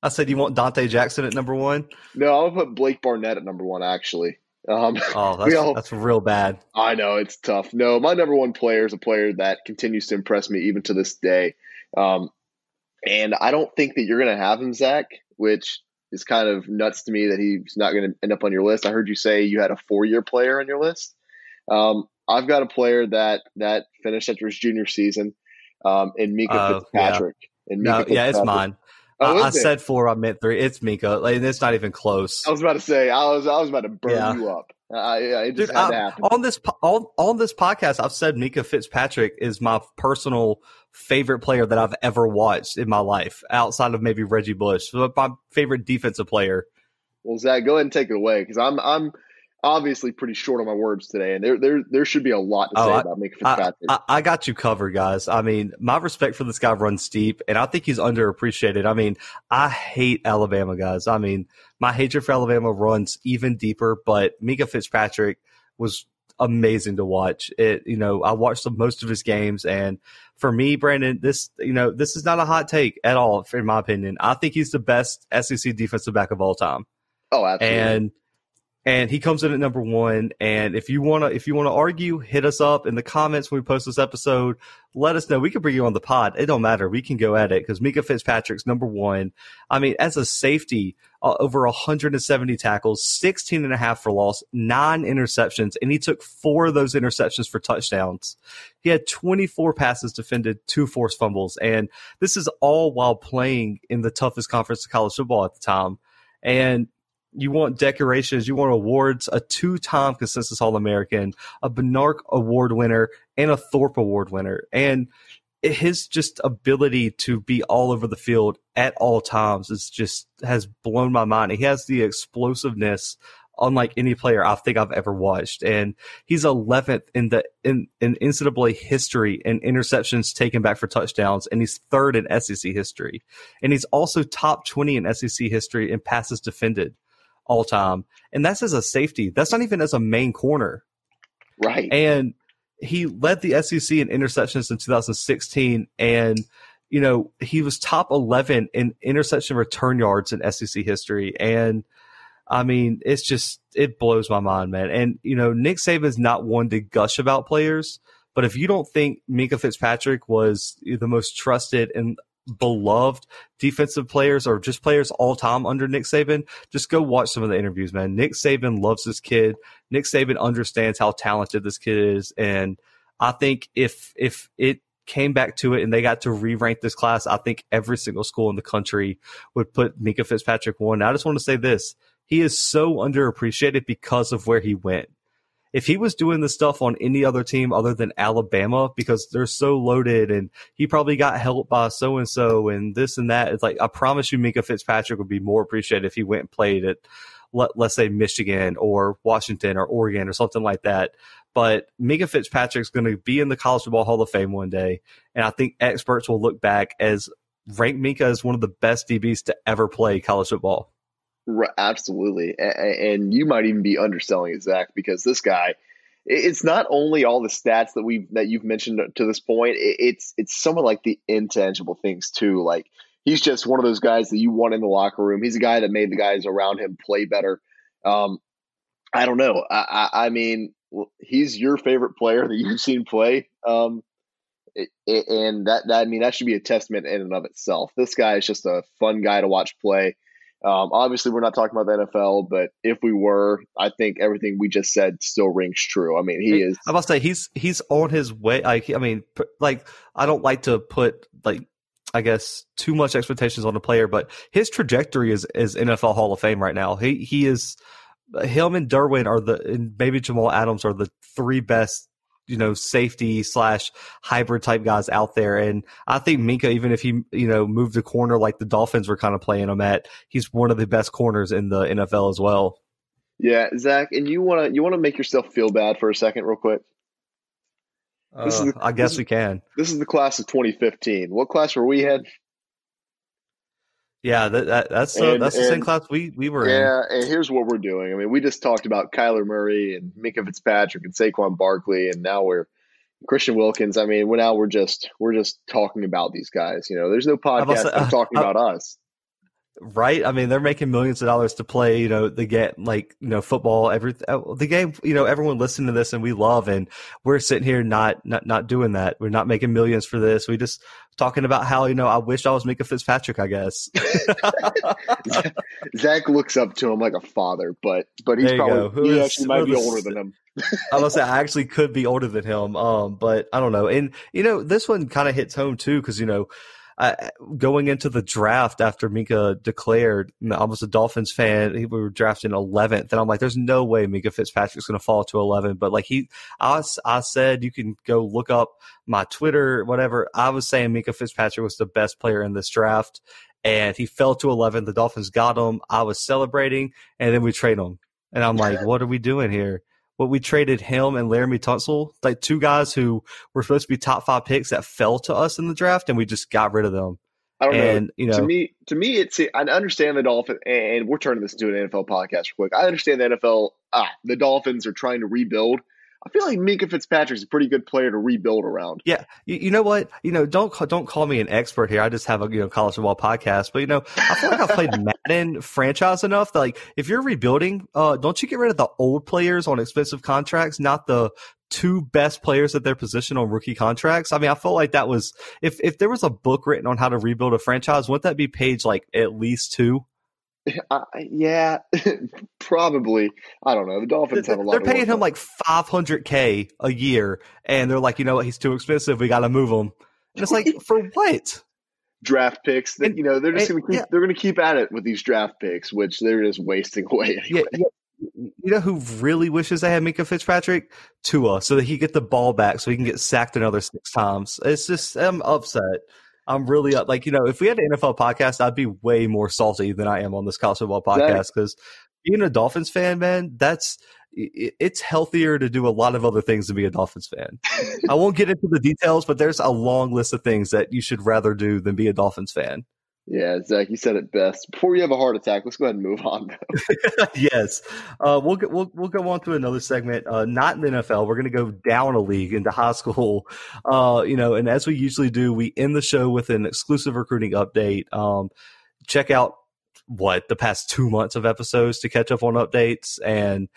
I said you want Donte Jackson at number one.
No, gonna put Blake Barnett at number one. Actually,
um, oh, that's, all, that's real bad.
I know it's tough. No, my number one player is a player that continues to impress me even to this day. Um, and I don't think that you're going to have him, Zach, which is kind of nuts to me that he's not going to end up on your list. I heard you say you had a four year player on your list. Um, I've got a player that that finished after his junior season, um, in Minkah uh, Fitzpatrick.
Yeah. And Minkah no, Fitzpatrick. yeah, it's mine. Oh, I, I said four. I meant three. It's Minkah. Like it's not even close.
I was about to say. I was. I was about to burn yeah. you up. Uh, yeah, it just Dude, to
on this on, on this podcast. I've said Minkah Fitzpatrick is my personal favorite player that I've ever watched in my life, outside of maybe Reggie Bush. My favorite defensive player.
Well, Zach, go ahead and take it away because I'm I'm obviously pretty short on my words today, and there there there should be a lot to oh, say oh, about Minkah Fitzpatrick.
I, I, I, got you covered, guys. I mean, my respect for this guy runs deep, and I think he's underappreciated. I mean, I hate Alabama guys. I mean, my hatred for Alabama runs even deeper, but Minkah Fitzpatrick was amazing to watch. It, you know, I watched the, most of his games, and for me, Brandon, this, you know, this is not a hot take at all, in my opinion. I think he's the best SEC defensive back of all time.
Oh, absolutely.
And and he comes in at number one. And if you wanna if you wanna argue, hit us up in the comments when we post this episode. Let us know. We can bring you on the pod. It don't matter. We can go at it because Minkah Fitzpatrick's number one. I mean, as a safety, uh, over 170 tackles, 16 and a half for loss, nine interceptions, and he took four of those interceptions for touchdowns. He had 24 passes defended, two forced fumbles, and this is all while playing in the toughest conference of college football at the time. And you want decorations, you want awards, a two time consensus All American, a Bednarik Award winner, and a Thorpe Award winner. And his just ability to be all over the field at all times is just has blown my mind. He has the explosiveness unlike any player I think I've ever watched. And he's 11th in the in, in NCAA history in interceptions taken back for touchdowns, and he's third in SEC history. And he's also top 20 in SEC history in passes defended all time. And that's as a safety. That's not even as a main corner.
Right.
And he led the SEC in interceptions in 2016 and you know, he was top 11 in interception return yards in SEC history and I mean, it's just it blows my mind, man. And you know, Nick Saban's not one to gush about players, but if you don't think Minkah Fitzpatrick was the most trusted and beloved defensive players or just players all time under Nick Saban, just go watch some of the interviews, man. Nick Saban loves this kid. Nick Saban understands how talented this kid is. And I think if, if it came back to it and they got to re-rank this class, I think every single school in the country would put Minkah Fitzpatrick one. I just want to say this. He is so underappreciated because of where he went if he was doing this stuff on any other team other than Alabama, because they're so loaded and he probably got helped by so and so and this and that, it's like, I promise you, Minkah Fitzpatrick would be more appreciated if he went and played at, let, us say, Michigan or Washington or Oregon or something like that. But Minkah Fitzpatrick's going to be in the College Football Hall of Fame one day. And I think experts will look back as rank Minkah as one of the best DBs to ever play college football.
Absolutely, and you might even be underselling it, Zach, because this guy. It's not only all the stats that we that you've mentioned to this point. It's it's some of like the intangible things too. Like he's just one of those guys that you want in the locker room. He's a guy that made the guys around him play better. Um, I don't know. I, I, I mean, he's your favorite player that you've seen play. Um, and that, that I mean that should be a testament in and of itself. This guy is just a fun guy to watch play. Um, obviously, we're not talking about the NFL, but if we were, I think everything we just said still rings true. I mean, he is.
I must say he's he's on his way. Like, I mean, like I don't like to put like I guess too much expectations on a player, but his trajectory is is NFL Hall of Fame right now. He he is him and Derwin are the and maybe Jamal Adams are the three best you know, safety slash hybrid type guys out there. And I think Minkah, even if he, you know, moved the corner like the Dolphins were kind of playing him at, he's one of the best corners in the NFL as well.
Yeah, Zach, and you want to you want to make yourself feel bad for a second, real quick.
This uh, is the, I guess we can.
This is the class of 2015. What class were we in?
Yeah, that, that, that's uh, that's the same class we we were in.
yeah, in. and here's what we're doing. I mean, we just talked about Kyler Murray and Minkah Fitzpatrick and Saquon Barkley, and now we're Christian Wilkins. I mean, now we're just we're just talking about these guys. You know, there's no podcast I'm talking about us
right? I mean, they're making millions of dollars to play, you know, the get like, you know, football, every, uh, the game, you know, everyone listening to this and we love, and we're sitting here not, not, not doing that. We're not making millions for this. We just talking about how, you know, I wish I was Minkah Fitzpatrick, I guess.
Zach looks up to him like a father, but, but he's probably, he actually might be older than him.
I must say, I actually could be older than him. Um, but I don't know. And, you know, this one kind of hits home too, because, you know, I, going into the draft after Minkah declared, I was a Dolphins fan. We were drafting 11th, and I'm like, there's no way Minkah Fitzpatrick's going to fall to 11. But like he, I, I said, you can go look up my Twitter, whatever. I was saying Minkah Fitzpatrick was the best player in this draft, and he fell to 11. The Dolphins got him. I was celebrating, and then we trade him, and I'm like, what are we doing here? What we traded him and Laremy Tunsil, like two guys who were supposed to be top five picks that fell to us in the draft, and we just got rid of them.
I don't and, know. You know. To me, to me, it's I understand the Dolphins, and we're turning this into an NFL podcast real quick. I understand the NFL. Ah, the Dolphins are trying to rebuild. I feel like Minkah Fitzpatrick's a pretty good player to rebuild around.
Yeah, you, you, know what? You know, don't don't call me an expert here. I just have a you know college football podcast, but you know, I feel like I've played Madden franchise enough that like if you're rebuilding, uh, don't you get rid of the old players on expensive contracts, not the two best players at their position on rookie contracts. I mean, I felt like that was if if there was a book written on how to rebuild a franchise, wouldn't that be page like at least two?
Uh, yeah, probably. I don't know. The Dolphins have a lot.
They're paying him like 500k a year, and they're like, you know what? He's too expensive. We got to move him. And it's like, for what?
Draft picks. That you know, they're just going to keep. Yeah. They're going to keep at it with these draft picks, which they're just wasting away. Anyway. Yeah, yeah.
You know who really wishes they had Minkah Fitzpatrick? Tua, so that he get the ball back, so he can get sacked another six times. It's just I'm upset. I'm really uh, like, you know, if we had an NFL podcast, I'd be way more salty than I am on this college football podcast because being a Dolphins fan, man, that's it's healthier to do a lot of other things than be a Dolphins fan. I won't get into the details, but there's a long list of things that you should rather do than be a Dolphins fan.
Yeah, Zach, you said it best. Before you have a heart attack, let's go ahead and move on.
yes, uh, we'll we'll we'll go on to another segment. Uh, not in the NFL. We're going to go down a league into high school. Uh, you know, and as we usually do, we end the show with an exclusive recruiting update. Um, check out what the past two months of episodes to catch up on updates and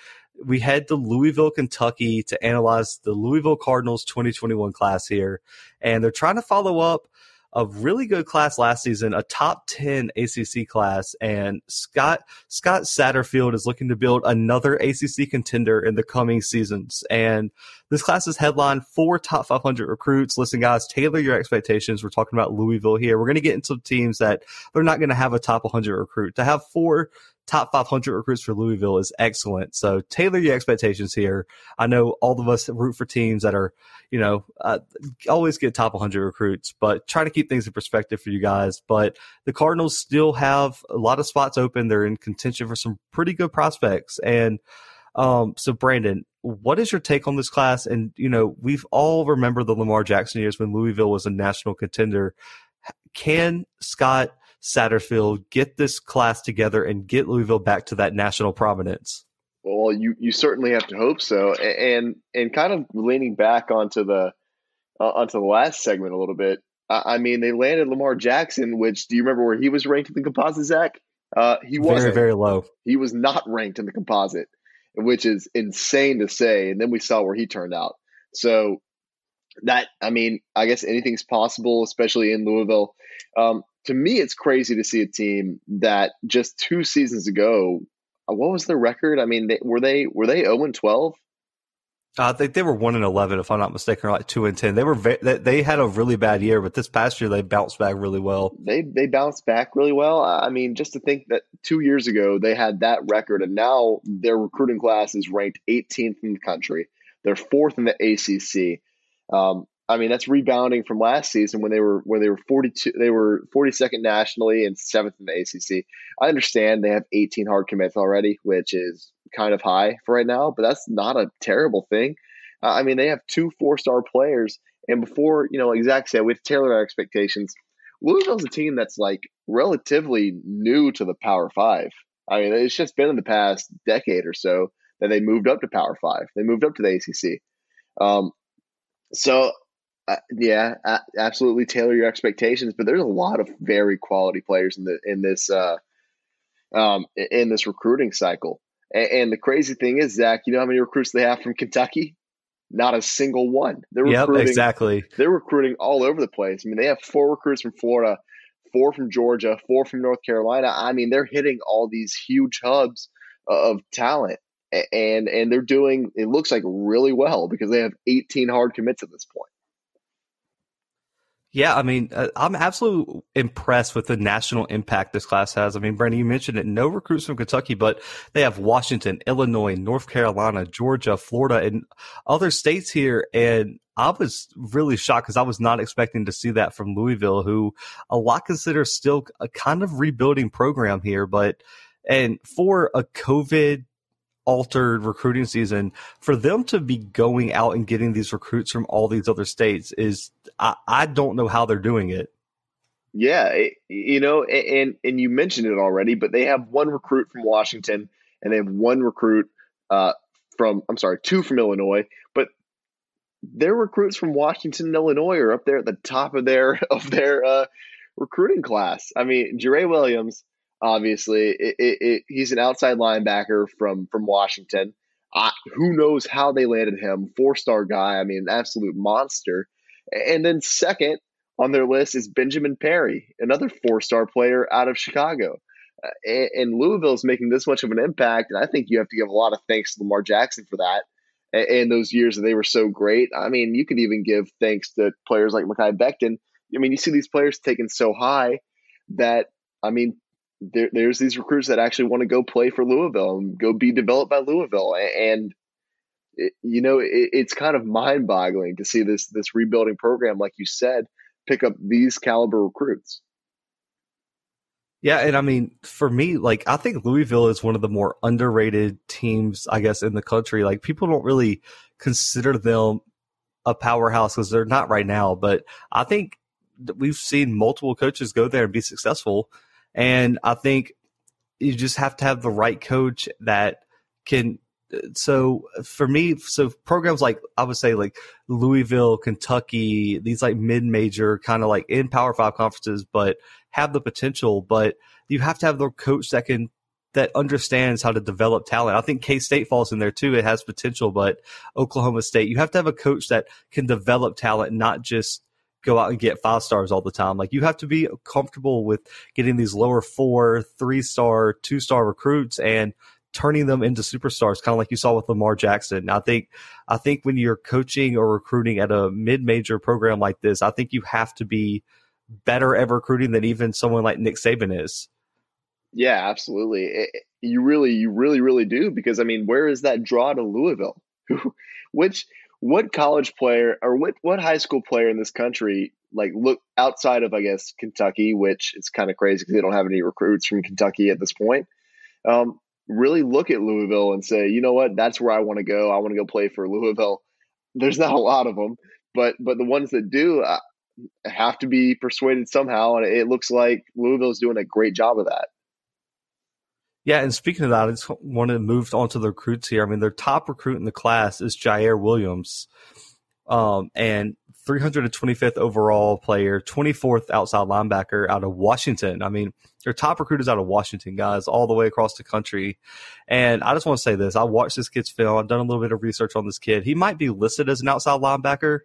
we head to Louisville, Kentucky to analyze the Louisville Cardinals 2021 class here. And they're trying to follow up a really good class last season, a top 10 ACC class, and Scott Scott Satterfield is looking to build another ACC contender in the coming seasons. And this class is headlined four top 500 recruits. Listen, guys, tailor your expectations. We're talking about Louisville here. We're going to get into teams that they're not going to have a top 100 recruit. To have four top 500 recruits for Louisville is excellent. So tailor your expectations here. I know all of us root for teams that are, you know, uh, always get top 100 recruits, but try to keep things in perspective for you guys. But the Cardinals still have a lot of spots open. They're in contention for some pretty good prospects. And um, so, Brandon, what is your take on this class? And, you know, we've all remember the Lamar Jackson years when Louisville was a national contender. Can Scott Satterfield get this class together and get Louisville back to that national prominence?
Well, you you certainly have to hope so, and and kind of leaning back onto the uh, onto the last segment a little bit. I, I mean, they landed Lamar Jackson, which do you remember where he was ranked in the composite? Zach, uh, he was
very very low.
He was not ranked in the composite, which is insane to say. And then we saw where he turned out. So that I mean, I guess anything's possible, especially in Louisville. Um, to me, it's crazy to see a team that just two seasons ago, uh, what was their record? I mean, they, were they were they zero oh and twelve?
Uh, I think they were one and eleven, if I'm not mistaken, or like two and ten. They were they, they had a really bad year, but this past year they bounced back really well.
They they bounced back really well. I mean, just to think that two years ago they had that record, and now their recruiting class is ranked 18th in the country. They're fourth in the ACC. Um, I mean, that's rebounding from last season when they were where they were 42, they were 42nd nationally and seventh in the ACC. I understand they have 18 hard commits already, which is kind of high for right now, but that's not a terrible thing. Uh, I mean, they have two four star players, and before you know, like Zach said, we have to tailor our expectations. Louisville's a team that's like relatively new to the Power Five. I mean, it's just been in the past decade or so that they moved up to Power Five. They moved up to the ACC. Um, so uh, yeah, uh, absolutely tailor your expectations. But there's a lot of very quality players in the in this uh, um, in this recruiting cycle. And, and, the crazy thing is, Zach, you know how many recruits they have from Kentucky? Not a single one.
They're yep, recruiting, exactly.
They're recruiting all over the place. I mean, they have four recruits from Florida, four from Georgia, four from North Carolina. I mean, they're hitting all these huge hubs of talent and and they're doing it looks like really well because they have 18 hard commits at this point
Yeah, I mean, uh, I'm absolutely impressed with the national impact this class has. I mean, Brandon, you mentioned it. No recruits from Kentucky, but they have Washington, Illinois, North Carolina, Georgia, Florida, and other states here. And I was really shocked because I was not expecting to see that from Louisville, who a lot consider still a kind of rebuilding program here. But, and for a COVID altered recruiting season for them to be going out and getting these recruits from all these other states is I, I don't know how they're doing it.
Yeah, it, you know, and and you mentioned it already, but they have one recruit from Washington and they have one recruit uh, from I'm sorry, two from Illinois, but their recruits from Washington and Illinois are up there at the top of their of their uh, recruiting class. I mean, Jere Williams Obviously, it, it, it, he's an outside linebacker from from Washington. I, who knows how they landed him? Four star guy. I mean, an absolute monster. And then second on their list is Benjamin Perry, another four star player out of Chicago. And, and Louisville is making this much of an impact, and I think you have to give a lot of thanks to Lamar Jackson for that. And, and those years that they were so great. I mean, you could even give thanks to players like Mekhi Becton. I mean, you see these players taken so high that I mean, there, there's these recruits that actually want to go play for Louisville and go be developed by Louisville, and it, you know it, it's kind of mind boggling to see this this rebuilding program, like you said, pick up these caliber recruits.
Yeah, and I mean, for me, like I think Louisville is one of the more underrated teams, I guess, in the country. Like people don't really consider them a powerhouse because they're not right now. But I think we've seen multiple coaches go there and be successful. And I think you just have to have the right coach that can. So for me, so programs like I would say like Louisville, Kentucky, these like mid major kind of like in Power Five conferences, but have the potential. But you have to have the coach that can that understands how to develop talent. I think K State falls in there too. It has potential, but Oklahoma State, you have to have a coach that can develop talent, not just go out and get five stars all the time. Like you have to be comfortable with getting these lower four, three star, two star recruits and turning them into superstars, kind of like you saw with Lamar Jackson. I think, I think when you're coaching or recruiting at a mid major program like this, I think you have to be better at recruiting than even someone like Nick Saban is.
Yeah, absolutely. It, you really, you really, really do. Because I mean, where is that draw to Louisville? Which what college player or what what high school player in this country like look outside of I guess Kentucky, which is kind of crazy because they don't have any recruits from Kentucky at this point. Um, really look at Louisville and say, you know what, that's where I want to go. I want to go play for Louisville. There's not a lot of them, but but the ones that do uh, have to be persuaded somehow, and it looks like Louisville's doing a great job of that.
Yeah, and speaking of that, I just want to move on to the recruits here. I mean, their top recruit in the class is Jair Williams, um, and 325th overall player, 24th outside linebacker out of Washington. I mean, their top recruit is out of Washington, guys, all the way across the country. And I just want to say this: I watched this kid's film. I've done a little bit of research on this kid. He might be listed as an outside linebacker,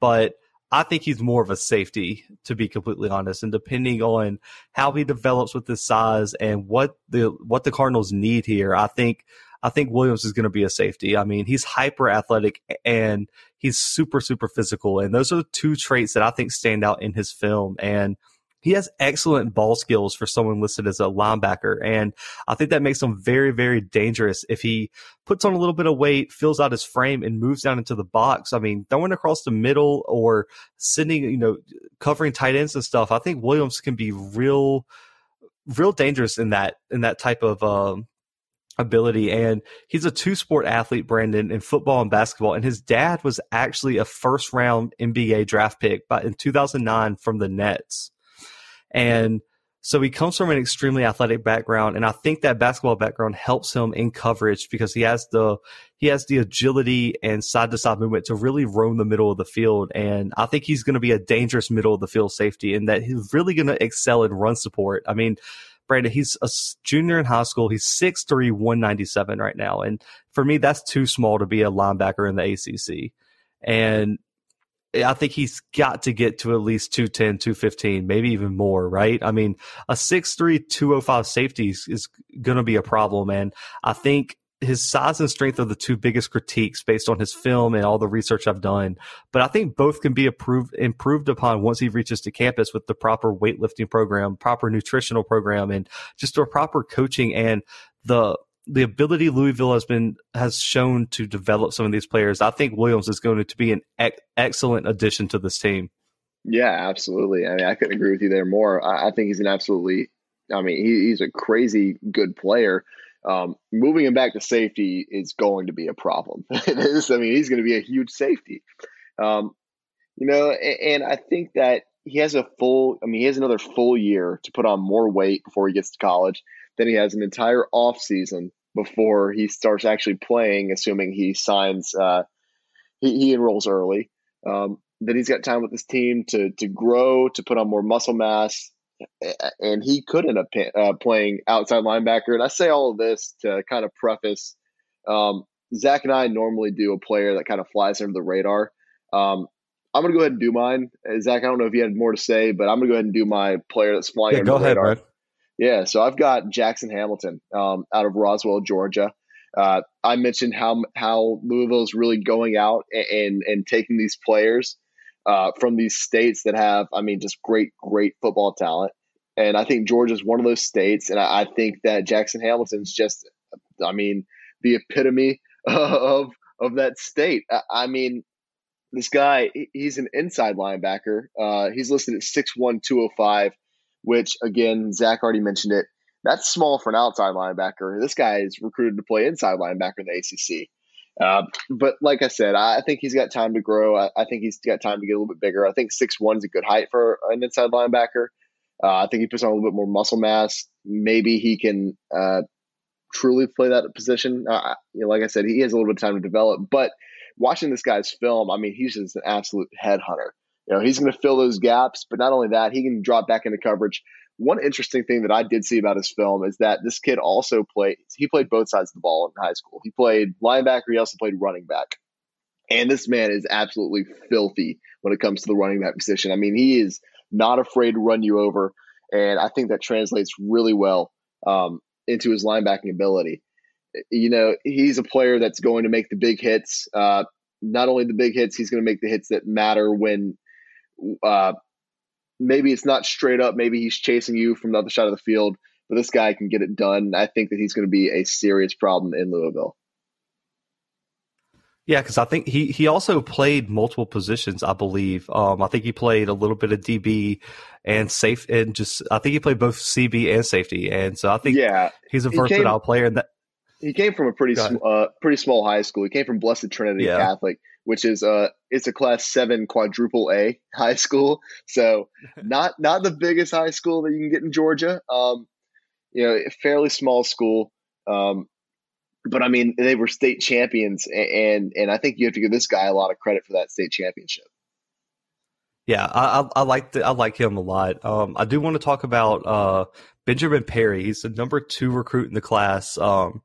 but I think he's more of a safety, to be completely honest. And depending on how he develops with his size and what the what the Cardinals need here, I think I think Williams is going to be a safety. I mean, he's hyper athletic and he's super super physical, and those are the two traits that I think stand out in his film. And he has excellent ball skills for someone listed as a linebacker. And I think that makes him very, very dangerous if he puts on a little bit of weight, fills out his frame and moves down into the box. I mean, throwing across the middle or sending, you know, covering tight ends and stuff. I think Williams can be real, real dangerous in that, in that type of, um, ability and he's a two sport athlete brandon in football and basketball and his dad was actually a first round nba draft pick in 2009 from the nets and so he comes from an extremely athletic background, and I think that basketball background helps him in coverage because he has the he has the agility and side to side movement to really roam the middle of the field. And I think he's going to be a dangerous middle of the field safety, and that he's really going to excel in run support. I mean, Brandon, he's a junior in high school. He's 6'3", 197 right now, and for me, that's too small to be a linebacker in the ACC. And Eh, I think he's got to get to at least 210, 215, maybe even more, right? I mean, a 6'3, 205 safety is, is going to be a problem. And I think his size and strength are the two biggest critiques based on his film and all the research I've done. But I think both can be improved improved upon once he reaches to campus with the proper weightlifting program, proper nutritional program, and just a proper coaching and the the ability Louisville has been has shown to develop some of these players. I think Williams is going to be an excellent addition to this team.
Yeah, absolutely. I mean, I couldn't agree with you there more. I, I think he's an absolutely. I mean, he, he's a crazy good player. Um, moving him back to safety is going to be a problem. is. I mean, he's going to be a huge safety. Um, you know, and, and I think that he has a full. I mean, he has another full year to put on more weight before he gets to college. Then he has an entire off season before he starts actually playing, assuming he signs. Uh, he, he enrolls early. Um, then he's got time with his team to to grow, to put on more muscle mass, and he could end up uh, playing outside linebacker. And I say all of this to kind of preface. Um, Zach and I normally do a player that kind of flies under the radar. Um, I'm going to go ahead and do mine. Uh, Zach, I don't know if you had more to say, but I'm going to go ahead and do my player that's flying yeah, under go the ahead, radar. Yeah, so I've got Jackson Hamilton um, out of Roswell, Georgia. Uh, I mentioned how how Louisville is really going out and and, taking these players uh, from these states that have, I mean, just great, great football talent. And I think Georgia is one of those states. And I, I think that Jackson Hamilton's just, I mean, the epitome of of that state. I, I mean, this guy, he's an inside linebacker. Uh, he's listed at 6'1, 205, which, again, Zach already mentioned it. That's small for an outside linebacker. This guy is recruited to play inside linebacker in the ACC. Uh, but like I said, I think he's got time to grow. I, I, think he's got time to get a little bit bigger. I think six one is a good height for an inside linebacker. Uh, I think he puts on a little bit more muscle mass. Maybe he can uh, truly play that position. You know, like I said, he has a little bit of time to develop. But watching this guy's film, I mean, he's just an absolute headhunter. You know, he's going to fill those gaps, but not only that, he can drop back into coverage one interesting thing that I did see about his film is that this kid also played, he played both sides of the ball in high school. He played linebacker, he also played running back. And this man is absolutely filthy when it comes to the running back position. I mean, he is not afraid to run you over. And I think that translates really well um, into his linebacking ability. You know, he's a player that's going to make the big hits. Uh, not only the big hits, he's going to make the hits that matter when uh, maybe it's not straight up. Maybe he's chasing you from the other side of the field, but this guy can get it done. I think that he's going to be a serious problem in Louisville.
Yeah, because I think he he also played multiple positions. I believe. Um, I think he played a little bit of DB and safe, and just I think he played both CB and safety. And so I think yeah, he's a versatile he came, player. And that
he came from a pretty sm- uh, pretty small high school. He came from Blessed Trinity yeah. Catholic, which is uh it's a class seven quadruple A high school. So not not the biggest high school that you can get in Georgia. Um, you know, fairly small school. Um, but I mean, they were state champions, and and I think you have to give this guy a lot of credit for that state championship.
Yeah, I, I, I like the, I like him a lot. Um, I do want to talk about uh, Benjamin Perry. He's the number two recruit in the class. Um,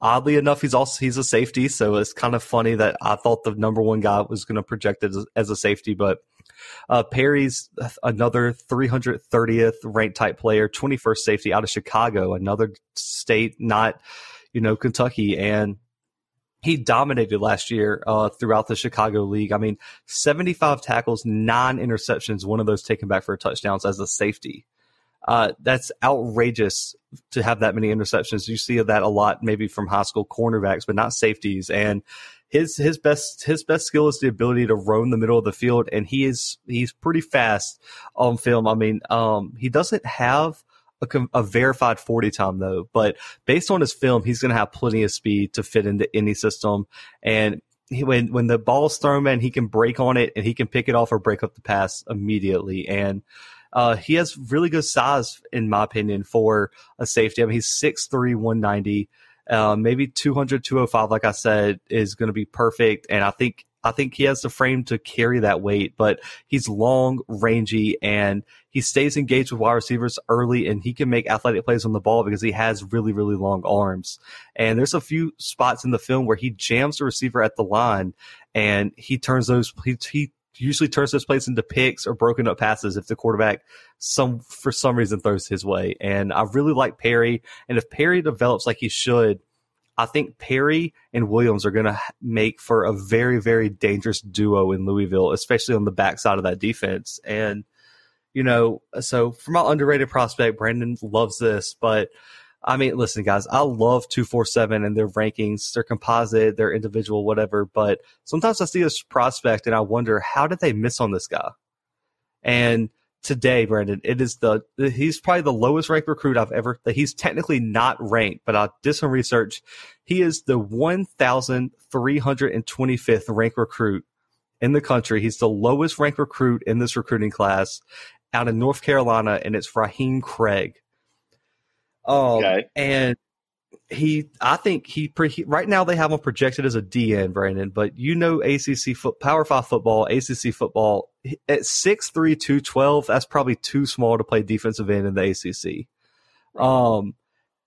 oddly enough, he's also he's a safety, so it's kind of funny that I thought the number one guy was going to project as, as a safety, but uh, Perry's another 330th ranked type player, 21st safety out of Chicago, another state not you know Kentucky, and he dominated last year uh, throughout the Chicago League. I mean, 75 tackles, nine interceptions, one of those taken back for touchdowns as a safety. Uh, that's outrageous to have that many interceptions. You see that a lot, maybe from high school cornerbacks, but not safeties. And his his best his best skill is the ability to roam the middle of the field, and he is he's pretty fast on film. I mean, um, he doesn't have a, a, verified 40 time though, but based on his film, he's going to have plenty of speed to fit into any system. And he, when when the ball's thrown, in, he can break on it and he can pick it off or break up the pass immediately. And uh, he has really good size, in my opinion, for a safety. I mean, he's 6'3, 190. Uh, maybe 200, 205, like I said, is going to be perfect. And I think I think he has the frame to carry that weight, but he's long, rangy, and he stays engaged with wide receivers early, and he can make athletic plays on the ball because he has really, really long arms. And there's a few spots in the film where he jams the receiver at the line, and he turns those he, he usually turns those plays into picks or broken up passes if the quarterback some for some reason throws his way. And I really like Perry. And if Perry develops like he should, I think Perry and Williams are going to make for a very, very dangerous duo in Louisville, especially on the backside of that defense. And, you know, so for my underrated prospect, Brandon loves this, but I mean, listen, guys, I love 247 and their rankings, their composite, their individual, whatever. But sometimes I see this prospect and I wonder, how did they miss on this guy? And today, Brandon, it is the, he's probably the lowest ranked recruit I've ever, that he's technically not ranked, but I did some research. He is the 1,325th ranked recruit in the country. He's the lowest ranked recruit in this recruiting class out in North Carolina, and it's Raheem Craig. Um, okay. And he, I think he, he, right now they have him projected as a DN, Brandon, but you know ACC foot, Power Five football, ACC football at six three two twelve. That's probably too small to play defensive end in the ACC. Um,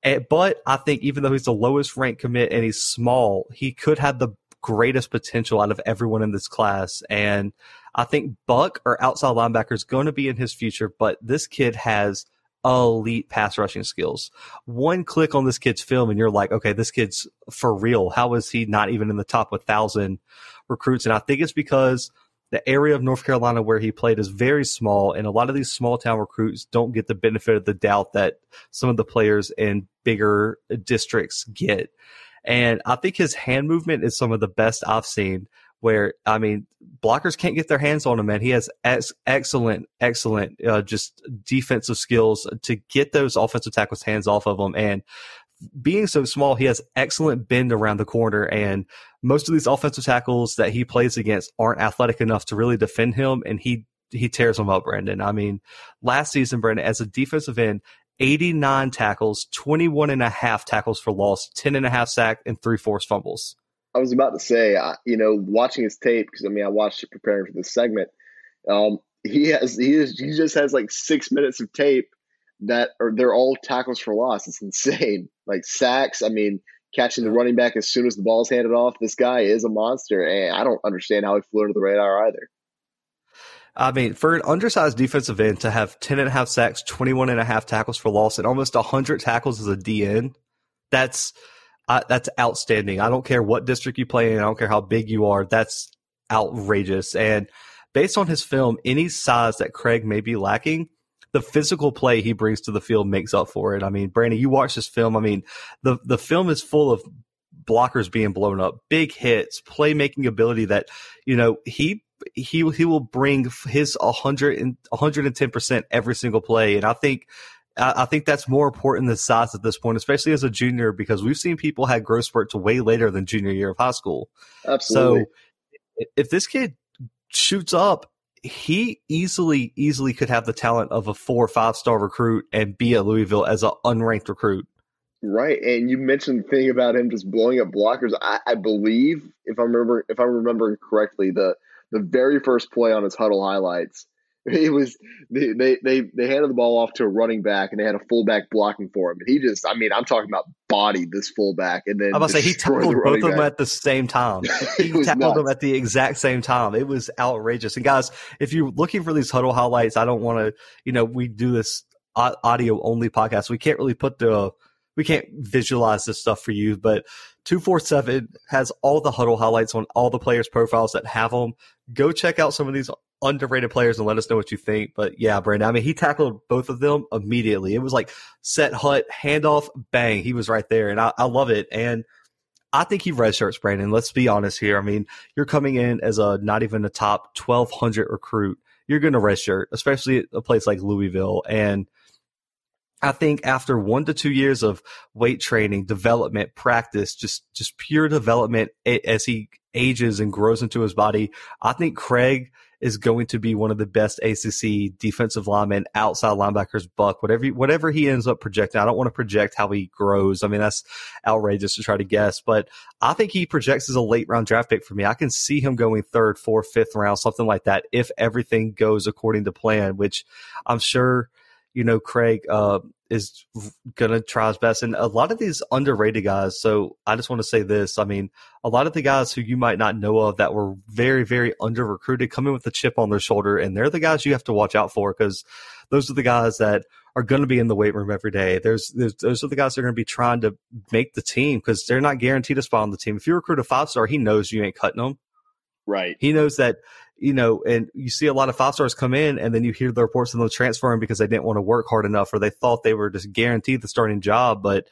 and, but I think even though he's the lowest ranked commit and he's small, he could have the greatest potential out of everyone in this class. And I think Buck or outside linebacker is going to be in his future, but this kid has elite pass rushing skills. One click on this kid's film and you're like, okay, this kid's for real. How is he not even in the top 1,000 recruits? And I think it's because the area of North Carolina where he played is very small, and a lot of these small town recruits don't get the benefit of the doubt that some of the players in bigger districts get. And I think his hand movement is some of the best I've seen where I mean, blockers can't get their hands on him, man. He has ex- excellent, excellent, uh, just defensive skills to get those offensive tackles' hands off of him. And being so small, he has excellent bend around the corner. And most of these offensive tackles that he plays against aren't athletic enough to really defend him. And he, he tears them up, Brandon. I mean, last season, Brandon, as a defensive end, 89 tackles, 21 and a half tackles for loss, 10 and a half sack, and three forced fumbles.
I was about to say, you know, watching his tape because I mean, I watched it preparing for this segment. Um, he has he is he just has like six minutes of tape that are they're all tackles for loss. It's insane. Like sacks. I mean, catching the running back as soon as the ball's handed off. This guy is a monster, and I don't understand how he flew under the radar either.
I mean, for an undersized defensive end to have 10 and a half sacks, 21 and a half tackles for loss, and almost 100 tackles as a DN, that's I, that's outstanding. I don't care what district you play in. I don't care how big you are. That's outrageous. And based on his film, any size that Craig may be lacking, the physical play he brings to the field makes up for it. I mean, Brandon, you watch this film. I mean, the the film is full of blockers being blown up, big hits, playmaking ability that you know he he he will bring his 100 and 110% every single play and I think I think that's more important than size at this point, especially as a junior, because we've seen people had growth spurts way later than junior year of high school.
Absolutely.
So if this kid shoots up, he easily, easily could have the talent of a four or five star recruit and be at Louisville as an unranked recruit.
Right, and you mentioned the thing about him just blowing up blockers. I, I believe, if I remember, if I'm remembering correctly, the the very first play on his Hudl highlights it was they, they they they handed the ball off to a running back and they had a fullback blocking for him. And he just, I mean, I'm talking about bodied this fullback and then
I'm about to say he tackled both of them at the same time. He tackled nuts. them at the exact same time. It was outrageous. And guys, if you're looking for these Hudl highlights, I don't want to, you know, we do this audio only podcast. We can't really put the we can't visualize this stuff for you, but 247 has all the Hudl highlights on all the players' profiles that have them. Go check out some of these underrated players and let us know what you think. But yeah, Brandon, I mean, he tackled both of them immediately. It was like set hut, handoff, bang. He was right there. And I, I love it. And I think he redshirts, Brandon. Let's be honest here. I mean, you're coming in as a not even a top 1200 recruit. You're going to redshirt, especially at a place like Louisville. And I think after one to two years of weight training, development, practice, just, just pure development as he ages and grows into his body, I think Craig is going to be one of the best ACC defensive linemen, outside linebackers, buck, whatever, whatever he ends up projecting. I don't want to project how he grows. I mean, that's outrageous to try to guess, but I think he projects as a late round draft pick for me. I can see him going third, fourth, fifth round, something like that, if everything goes according to plan, which I'm sure you know, Craig uh, is going to try his best. And a lot of these underrated guys. So I just want to say this. I mean, a lot of the guys who you might not know of that were very, very under recruited come in with a chip on their shoulder. And they're the guys you have to watch out for because those are the guys that are going to be in the weight room every day. There's, there's those are the guys that are going to be trying to make the team because they're not guaranteed a spot on the team. If you recruit a five star, he knows you ain't cutting them.
Right.
He knows that, you know, and you see a lot of five stars come in and then you hear the reports of them transferring because they didn't want to work hard enough or they thought they were just guaranteed the starting job. But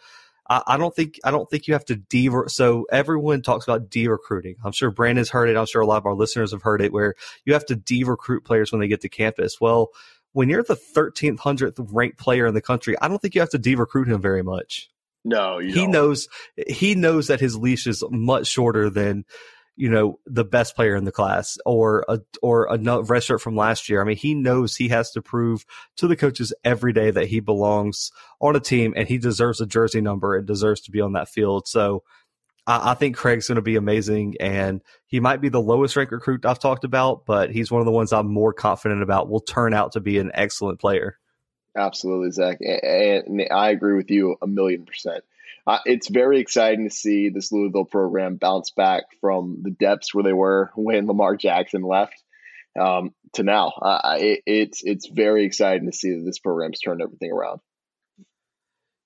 I, I don't think, I don't think you have to de, so everyone talks about de recruiting. I'm sure Brandon's heard it. I'm sure a lot of our listeners have heard it where you have to de recruit players when they get to campus. Well, when you're the 13th, 100th ranked player in the country, I don't think you have to de recruit him very much.
No,
he
don't.
knows he knows that his leash is much shorter than you know the best player in the class or a or a redshirt from last year. I mean, he knows he has to prove to the coaches every day that he belongs on a team and he deserves a jersey number and deserves to be on that field. So I, I think Craig's going to be amazing, and he might be the lowest ranked recruit I've talked about, but he's one of the ones I'm more confident about. Will turn out to be an excellent player.
Absolutely, Zach, and I agree with you a million percent uh, it's very exciting to see this Louisville program bounce back from the depths where they were when Lamar Jackson left um, to now. Uh, it, it's it's very exciting to see that this program's turned everything around.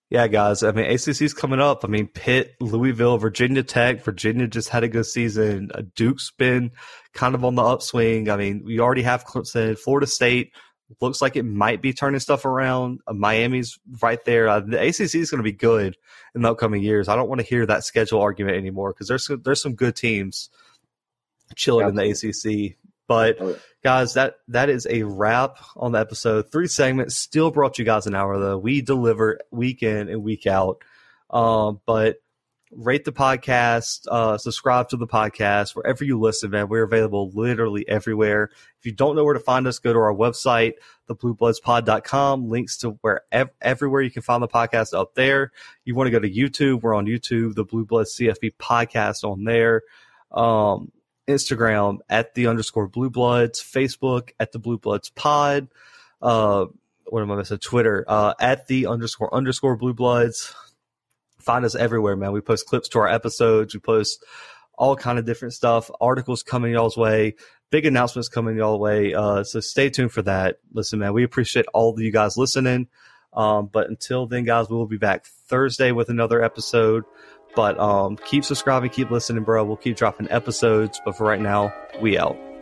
Yeah, guys. I mean, ACC's coming up. I mean, Pitt, Louisville, Virginia Tech. Virginia just had a good season. Uh, Duke's been kind of on the upswing. I mean, we already have Clemson, Florida State looks like it might be turning stuff around. Uh, Miami's right there. Uh, the ACC is going to be good in the upcoming years. I don't want to hear that schedule argument anymore because there's there's some good teams chilling in the ACC. But oh, guys, that that is a wrap on the episode. Three segments still brought you guys an hour though. We deliver week in and week out. Um, but rate the podcast, uh, subscribe to the podcast wherever you listen, man. We're available literally everywhere. If you don't know where to find us, go to our website, thebluebloodspod.com. Links to where ev- everywhere you can find the podcast up there. You want to go to YouTube, we're on YouTube, the Blue Bloods CFB podcast on there. Um, Instagram at the underscore Blue Bloods, Facebook at the Blue Bloods Pod. Uh, what am I missing? Twitter uh, at the underscore underscore Blue Bloods find us everywhere, man. We post clips to our episodes. We post all kind of different stuff, articles coming y'all's way, big announcements coming y'all way. Uh, so stay tuned for that. Listen, man, we appreciate all of you guys listening. Um, but until then, guys, we will be back Thursday with another episode. But um, keep subscribing, keep listening, bro. We'll keep dropping episodes. But for right now, we out.